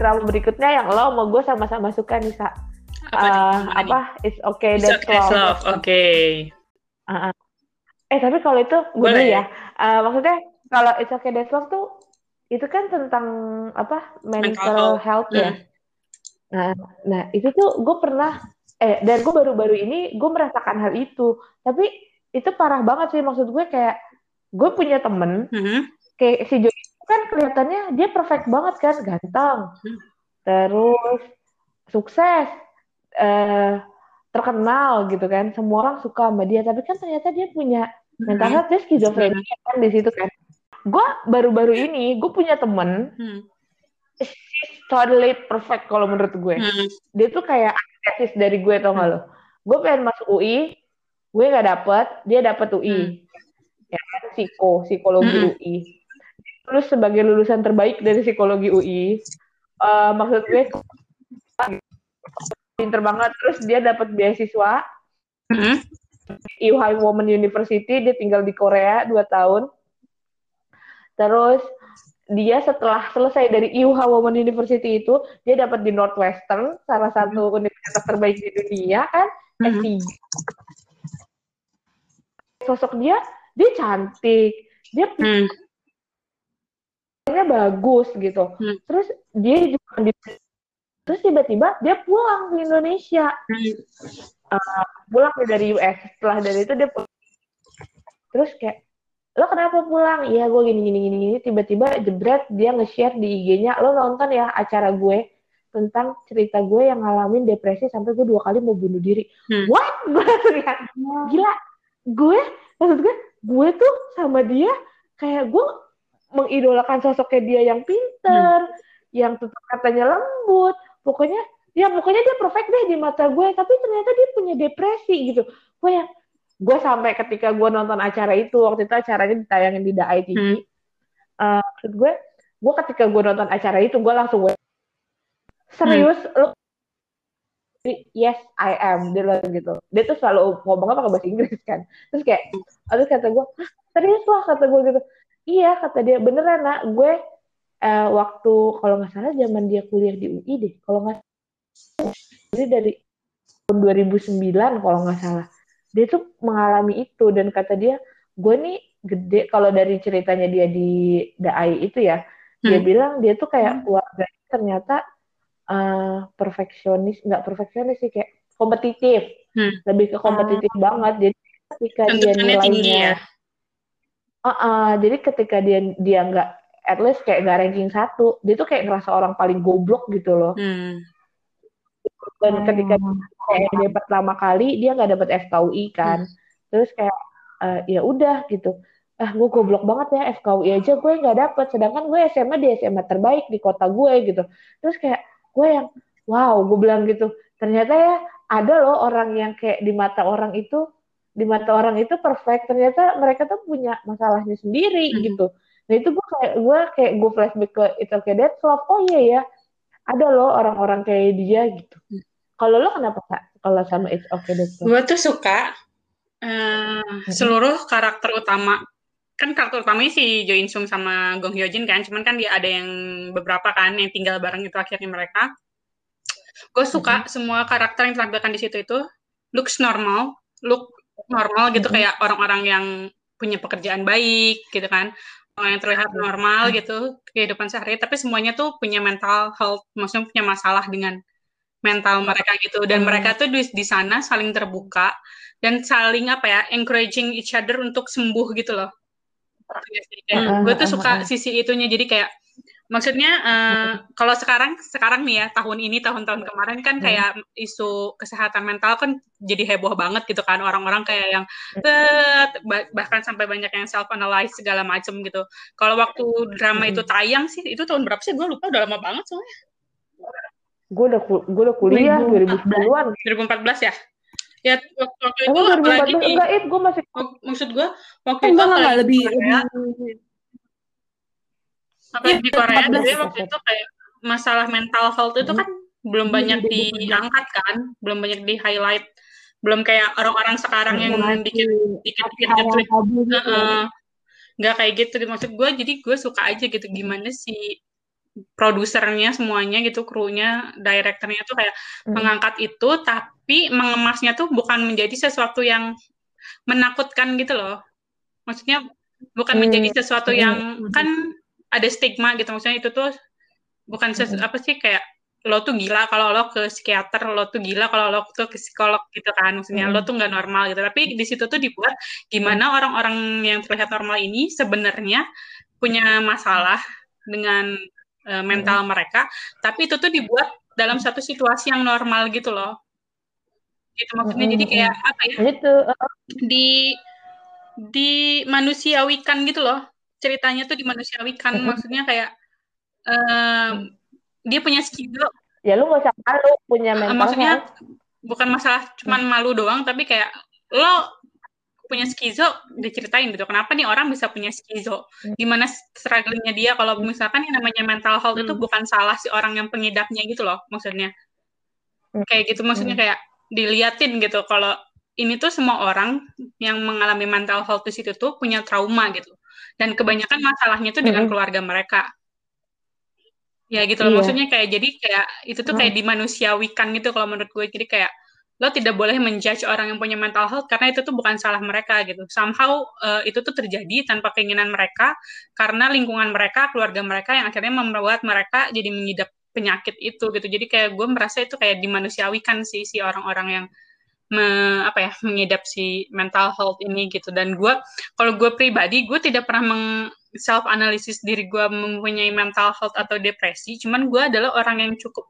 drama berikutnya yang lo mau gue sama-sama suka nih sa Apa nih? apa it's okay It's that's okay, love. love. Oke. Uh-uh. eh tapi kalau itu gue Boleh. ya Eh, maksudnya kalau it's okay that's love tuh itu kan tentang apa mental, Mental health ya Hmm. Nah, nah itu tuh gue pernah eh dan gue baru-baru ini gue merasakan hal itu. Tapi itu parah banget sih maksud gue kayak gue punya temen Mhm. kayak si Joy kan kelihatannya dia perfect banget kan, ganteng, Hmm. terus sukses, eh terkenal gitu kan, semua orang suka sama dia. Tapi kan ternyata dia punya mental Mhm. health, dia skizofrenia kan di situ kan. Gue baru-baru ini gue punya temen Hmm. she's totally perfect kalau menurut gue Hmm. dia tuh kayak antithesis dari gue tau gak lo gue pengen masuk UI gue nggak dapet dia dapet UI ya kan psiko psikologi Hmm. UI terus sebagai lulusan terbaik dari psikologi UI eh, maksud gue pinter banget terus dia dapat beasiswa Hmm. Ewhai Women University dia tinggal di Korea 2 tahun terus dia setelah selesai dari Ewha Women University itu dia dapat di Northwestern salah satu universitas terbaik di dunia kan Mhm. S3 sosok dia dia cantik dia Hmm. Punya bagus gitu Hmm. terus dia juga di terus tiba-tiba dia pulang ke Indonesia Hmm. pulang dari US setelah dari itu dia pulang. terus kayak lo kenapa pulang iya gue gini gini gini gini tiba-tiba jebret dia nge-share di IG-nya lo nonton ya acara gue tentang cerita gue yang ngalamin depresi sampai gue dua kali mau bunuh diri Hmm. what gue langsung gila gue maksud gue gue tuh sama dia kayak gue mengidolakan sosoknya dia yang pinter yang tetap katanya lembut. Pokoknya ya pokoknya dia perfect deh di mata gue tapi ternyata dia punya depresi gitu. Gue yang gue sampai ketika gue nonton acara itu waktu itu acaranya ditayangin di The ITV Hmm. Maksud gue gue ketika gue nonton acara itu gue langsung gue serius lo yes I am dia bilang gitu. Dia tuh selalu ngomongnya pakai bahasa Inggris kan. Terus kayak terus kata gue "Hah, serius lah? Kata gue gitu iya kata dia beneran nak gue eh, waktu kalau nggak salah zaman dia kuliah di UI deh kalau nggak jadi dari tahun 2009 kalau nggak salah dia tuh mengalami itu dan kata dia gue nih gede kalau dari ceritanya dia di DAI itu ya dia Hmm. bilang dia tuh kayak keluarga ternyata eh, perfeksionis nggak perfeksionis sih kayak kompetitif Hmm. lebih ke kompetitif banget jadi ketika dia Tuntutannya tinggi nilainya ya. Ah, ah, jadi ketika dia dia nggak at least kayak nggak ranking satu dia tuh kayak ngerasa orang paling goblok gitu loh. Hmm. dan ketika kayak dia pertama kali dia nggak dapet FKUI kan. Terus kayak eh, ya udah gitu. Ah gue goblok banget ya FKUI aja gue nggak dapet. Sedangkan gue SMA di SMA terbaik di kota gue gitu. Terus kayak gue yang wow gue bilang gitu. Ternyata ya ada loh orang yang kayak di mata orang itu di mata orang itu perfect. Ternyata mereka tuh punya masalahnya sendiri Mhm. gitu. Nah itu gue kayak gue kayak gue flashback ke It's Okay That's Love oh iya ya ada loh orang-orang kayak dia gitu. Kalau lo kenapa kak? Kalau sama It's Okay That's Love Gue tuh suka eh, seluruh karakter utama. Kan karakter utamanya si Jo In Sung sama Gong Hyo Jin kan, cuman kan dia ada yang beberapa kan yang tinggal bareng itu akhirnya mereka. Gue suka semua karakter yang ditampilkan di situ itu. Looks normal, look normal gitu Mhm. kayak orang-orang yang punya pekerjaan baik gitu kan. Orang yang terlihat normal gitu kehidupan sehari, tapi semuanya tuh punya mental health, maksudnya punya masalah dengan mental mereka gitu. Dan Hmm. mereka tuh di, di sana saling terbuka dan saling apa ya encouraging each other untuk sembuh gitu loh. Jadi kayak, Hmm. gue tuh Hmm, suka hmm, sisi itunya. Jadi kayak maksudnya eh, kalau sekarang sekarang nih ya tahun ini tahun-tahun kemarin kan Hmm. kayak isu kesehatan mental kan jadi heboh banget gitu kan. Orang-orang kayak yang "Eh," bah- bahkan sampai banyak yang self analyze segala macem gitu. Kalau waktu drama Hmm. itu tayang sih itu tahun berapa sih? Gue lupa udah lama banget soalnya. Gue udah gue udah kuliah 2010-an 2014 ya? Ya waktu, waktu itu Emang apalagi 2014 di enggak it gue masih maksud gue waktu Enggak, itu enggak, enggak, lebih, di Korea, lebih apalagi Iya, di Korea 14 jadi waktu itu kayak masalah mental health itu kan belum Iya, banyak 2014. diangkat kan belum banyak di highlight belum kayak orang-orang sekarang yang dikit dikit dikit gitu. Heeh. nggak kayak gitu maksud gue jadi gue suka aja gitu gimana si produsernya semuanya gitu, krunya, direkturnya tuh kayak hmm. mengangkat itu, tapi mengemasnya tuh bukan menjadi sesuatu yang menakutkan gitu loh. Maksudnya bukan hmm. menjadi sesuatu yang hmm. kan ada stigma gitu. Maksudnya itu tuh bukan hmm. apa sih kayak lo tuh gila kalau lo ke psikiater, lo tuh gila kalau lo tuh ke psikolog gitu kan, maksudnya hmm. lo tuh nggak normal gitu. Tapi di situ tuh dibuat gimana orang-orang yang terlihat normal ini sebenarnya punya masalah dengan uh, mental hmm. mereka, tapi itu tuh dibuat dalam satu situasi yang normal gitu loh. Gitu maksudnya hmm. jadi kayak apa ya? Itu di di manusiawikan gitu loh. Ceritanya tuh dimanusiawikan, hmm. maksudnya kayak um, dia punya skill ya lu gak usah malu punya mental maksudnya health. bukan masalah cuman malu doang tapi kayak lo punya skizo diceritain gitu kenapa nih orang bisa punya skizo hmm. gimana strugglingnya dia kalau misalkan yang namanya mental health hmm. itu bukan salah si orang yang pengidapnya gitu loh maksudnya hmm. kayak gitu maksudnya kayak diliatin gitu kalau ini tuh semua orang yang mengalami mental health di situ tuh punya trauma gitu dan kebanyakan masalahnya itu dengan keluarga mereka Ya gitu loh, iya. maksudnya kayak jadi kayak itu tuh kayak hmm. dimanusiawikan gitu kalau menurut gue. Jadi kayak lo tidak boleh menjudge orang yang punya mental health karena itu tuh bukan salah mereka gitu. Somehow uh, itu tuh terjadi tanpa keinginan mereka karena lingkungan mereka, keluarga mereka yang akhirnya membuat mereka jadi mengidap penyakit itu gitu. Jadi kayak gue merasa itu kayak dimanusiawikan sih si orang-orang yang me, apa ya mengidap si mental health ini gitu. Dan gue kalau gue pribadi gue tidak pernah meng self analisis diri gue mempunyai mental health atau depresi. Cuman gue adalah orang yang cukup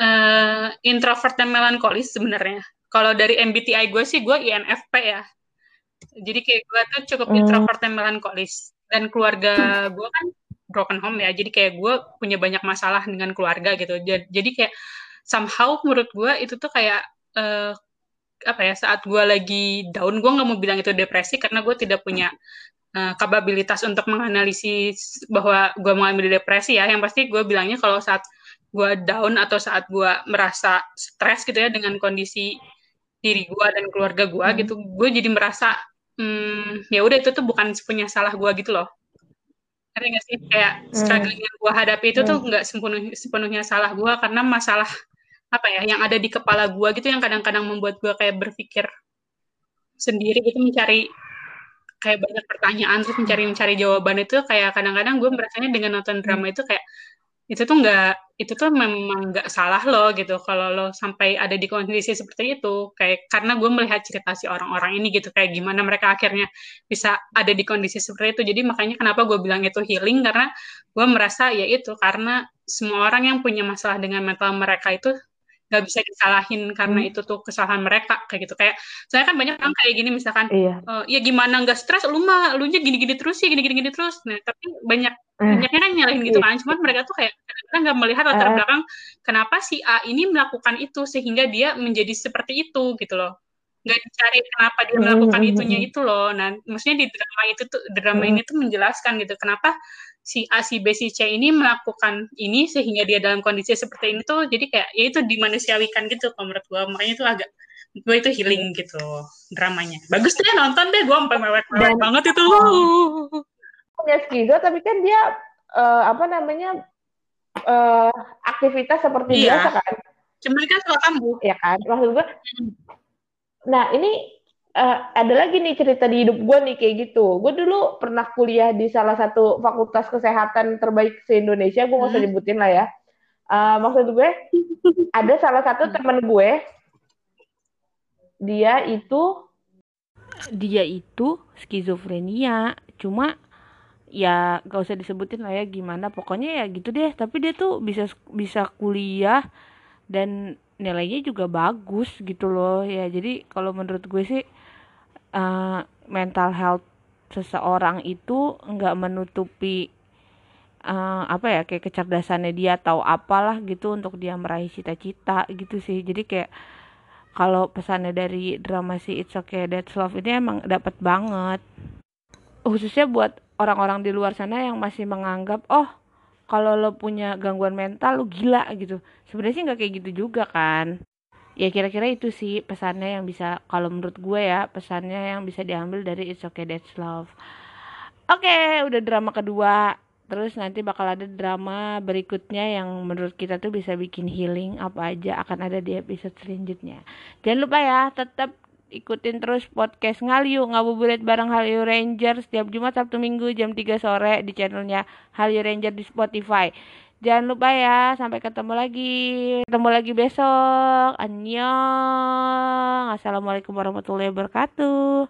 uh, introvert dan melankolis sebenarnya. Kalau dari MBTI gue sih gue INFP ya. Jadi kayak gue tuh cukup mm. introvert dan melankolis. Dan keluarga gue kan broken home ya. Jadi kayak gue punya banyak masalah dengan keluarga gitu. Jadi kayak somehow menurut gue itu tuh kayak uh, apa ya saat gue lagi down gue nggak mau bilang itu depresi karena gue tidak punya uh, kapabilitas untuk menganalisis bahwa gue mengalami depresi ya. Yang pasti gue bilangnya kalau saat gue down atau saat gue merasa stres gitu ya dengan kondisi diri gue dan keluarga gue hmm. gitu, gue jadi merasa hmm, ya udah itu tuh bukan punya salah gue gitu loh. Ngerti gak sih kayak hmm. struggling yang gue hadapi itu hmm. tuh nggak sepenuh, sepenuhnya salah gue karena masalah apa ya yang ada di kepala gue gitu yang kadang-kadang membuat gue kayak berpikir sendiri gitu mencari kayak banyak pertanyaan terus mencari mencari jawaban itu kayak kadang-kadang gue merasanya dengan nonton drama itu kayak itu tuh nggak itu tuh memang nggak salah lo gitu kalau lo sampai ada di kondisi seperti itu kayak karena gue melihat cerita si orang-orang ini gitu kayak gimana mereka akhirnya bisa ada di kondisi seperti itu. Jadi makanya kenapa gue bilang itu healing karena gue merasa ya itu karena semua orang yang punya masalah dengan mental mereka itu nggak bisa disalahin karena hmm. itu tuh kesalahan mereka kayak gitu kayak saya kan banyak orang kayak gini misalkan iya. Uh, ya gimana nggak stres lu mah lu nya gini-gini terus sih gini-gini gini terus nah tapi banyak eh. banyaknya kan nyalahin gitu iya. kan cuman mereka tuh kayak kadang nggak melihat latar uh. belakang kenapa si A ini melakukan itu sehingga dia menjadi seperti itu gitu loh nggak dicari kenapa dia melakukan hmm. itunya itu loh. Nah maksudnya di drama itu tuh drama hmm. ini tuh menjelaskan gitu kenapa si A, si B, si C ini melakukan ini sehingga dia dalam kondisi seperti ini tuh jadi kayak ya itu dimanusiawikan gitu kalau menurut gue makanya itu agak gue itu healing gitu dramanya. Bagus deh nonton deh gue sampai mewek-mewek banget itu. Punya skizo tapi kan dia uh, apa namanya uh, aktivitas seperti iya. biasa kan? Cuman kan suka kambuh. Ya kan? Maksud gue hmm. Nah ini uh, ada lagi nih cerita di hidup gue nih kayak gitu. Gue dulu pernah kuliah di salah satu fakultas kesehatan terbaik se Indonesia. Gue nggak usah nyebutin lah ya. Uh, maksud gue ada salah satu temen gue, dia itu dia itu skizofrenia. Cuma ya gak usah disebutin lah ya gimana. Pokoknya ya gitu deh. Tapi dia tuh bisa bisa kuliah dan nilainya juga bagus gitu loh. Ya jadi kalau menurut gue sih uh, mental health seseorang itu nggak menutupi uh, apa ya kayak kecerdasannya dia atau apalah gitu untuk dia meraih cita-cita gitu sih. Jadi kayak kalau pesannya dari drama si It's Okay That's Love ini emang dapat banget. Khususnya buat orang-orang di luar sana yang masih menganggap oh kalau lo punya gangguan mental lo gila gitu. Sebenarnya sih nggak kayak gitu juga kan. Ya kira-kira itu sih pesannya yang bisa kalau menurut gue ya pesannya yang bisa diambil dari It's Okay That's Love. Oke okay, udah drama kedua. Terus nanti bakal ada drama berikutnya yang menurut kita tuh bisa bikin healing apa aja akan ada di episode selanjutnya. Jangan lupa ya tetap ikutin terus podcast Ngaliu ngabuburit bareng Hallyu Ranger setiap Jumat Sabtu Minggu jam 3 sore di channelnya Hallyu Ranger di Spotify Jangan lupa ya, sampai ketemu lagi. Ketemu lagi besok. Annyeong. Assalamualaikum warahmatullahi wabarakatuh.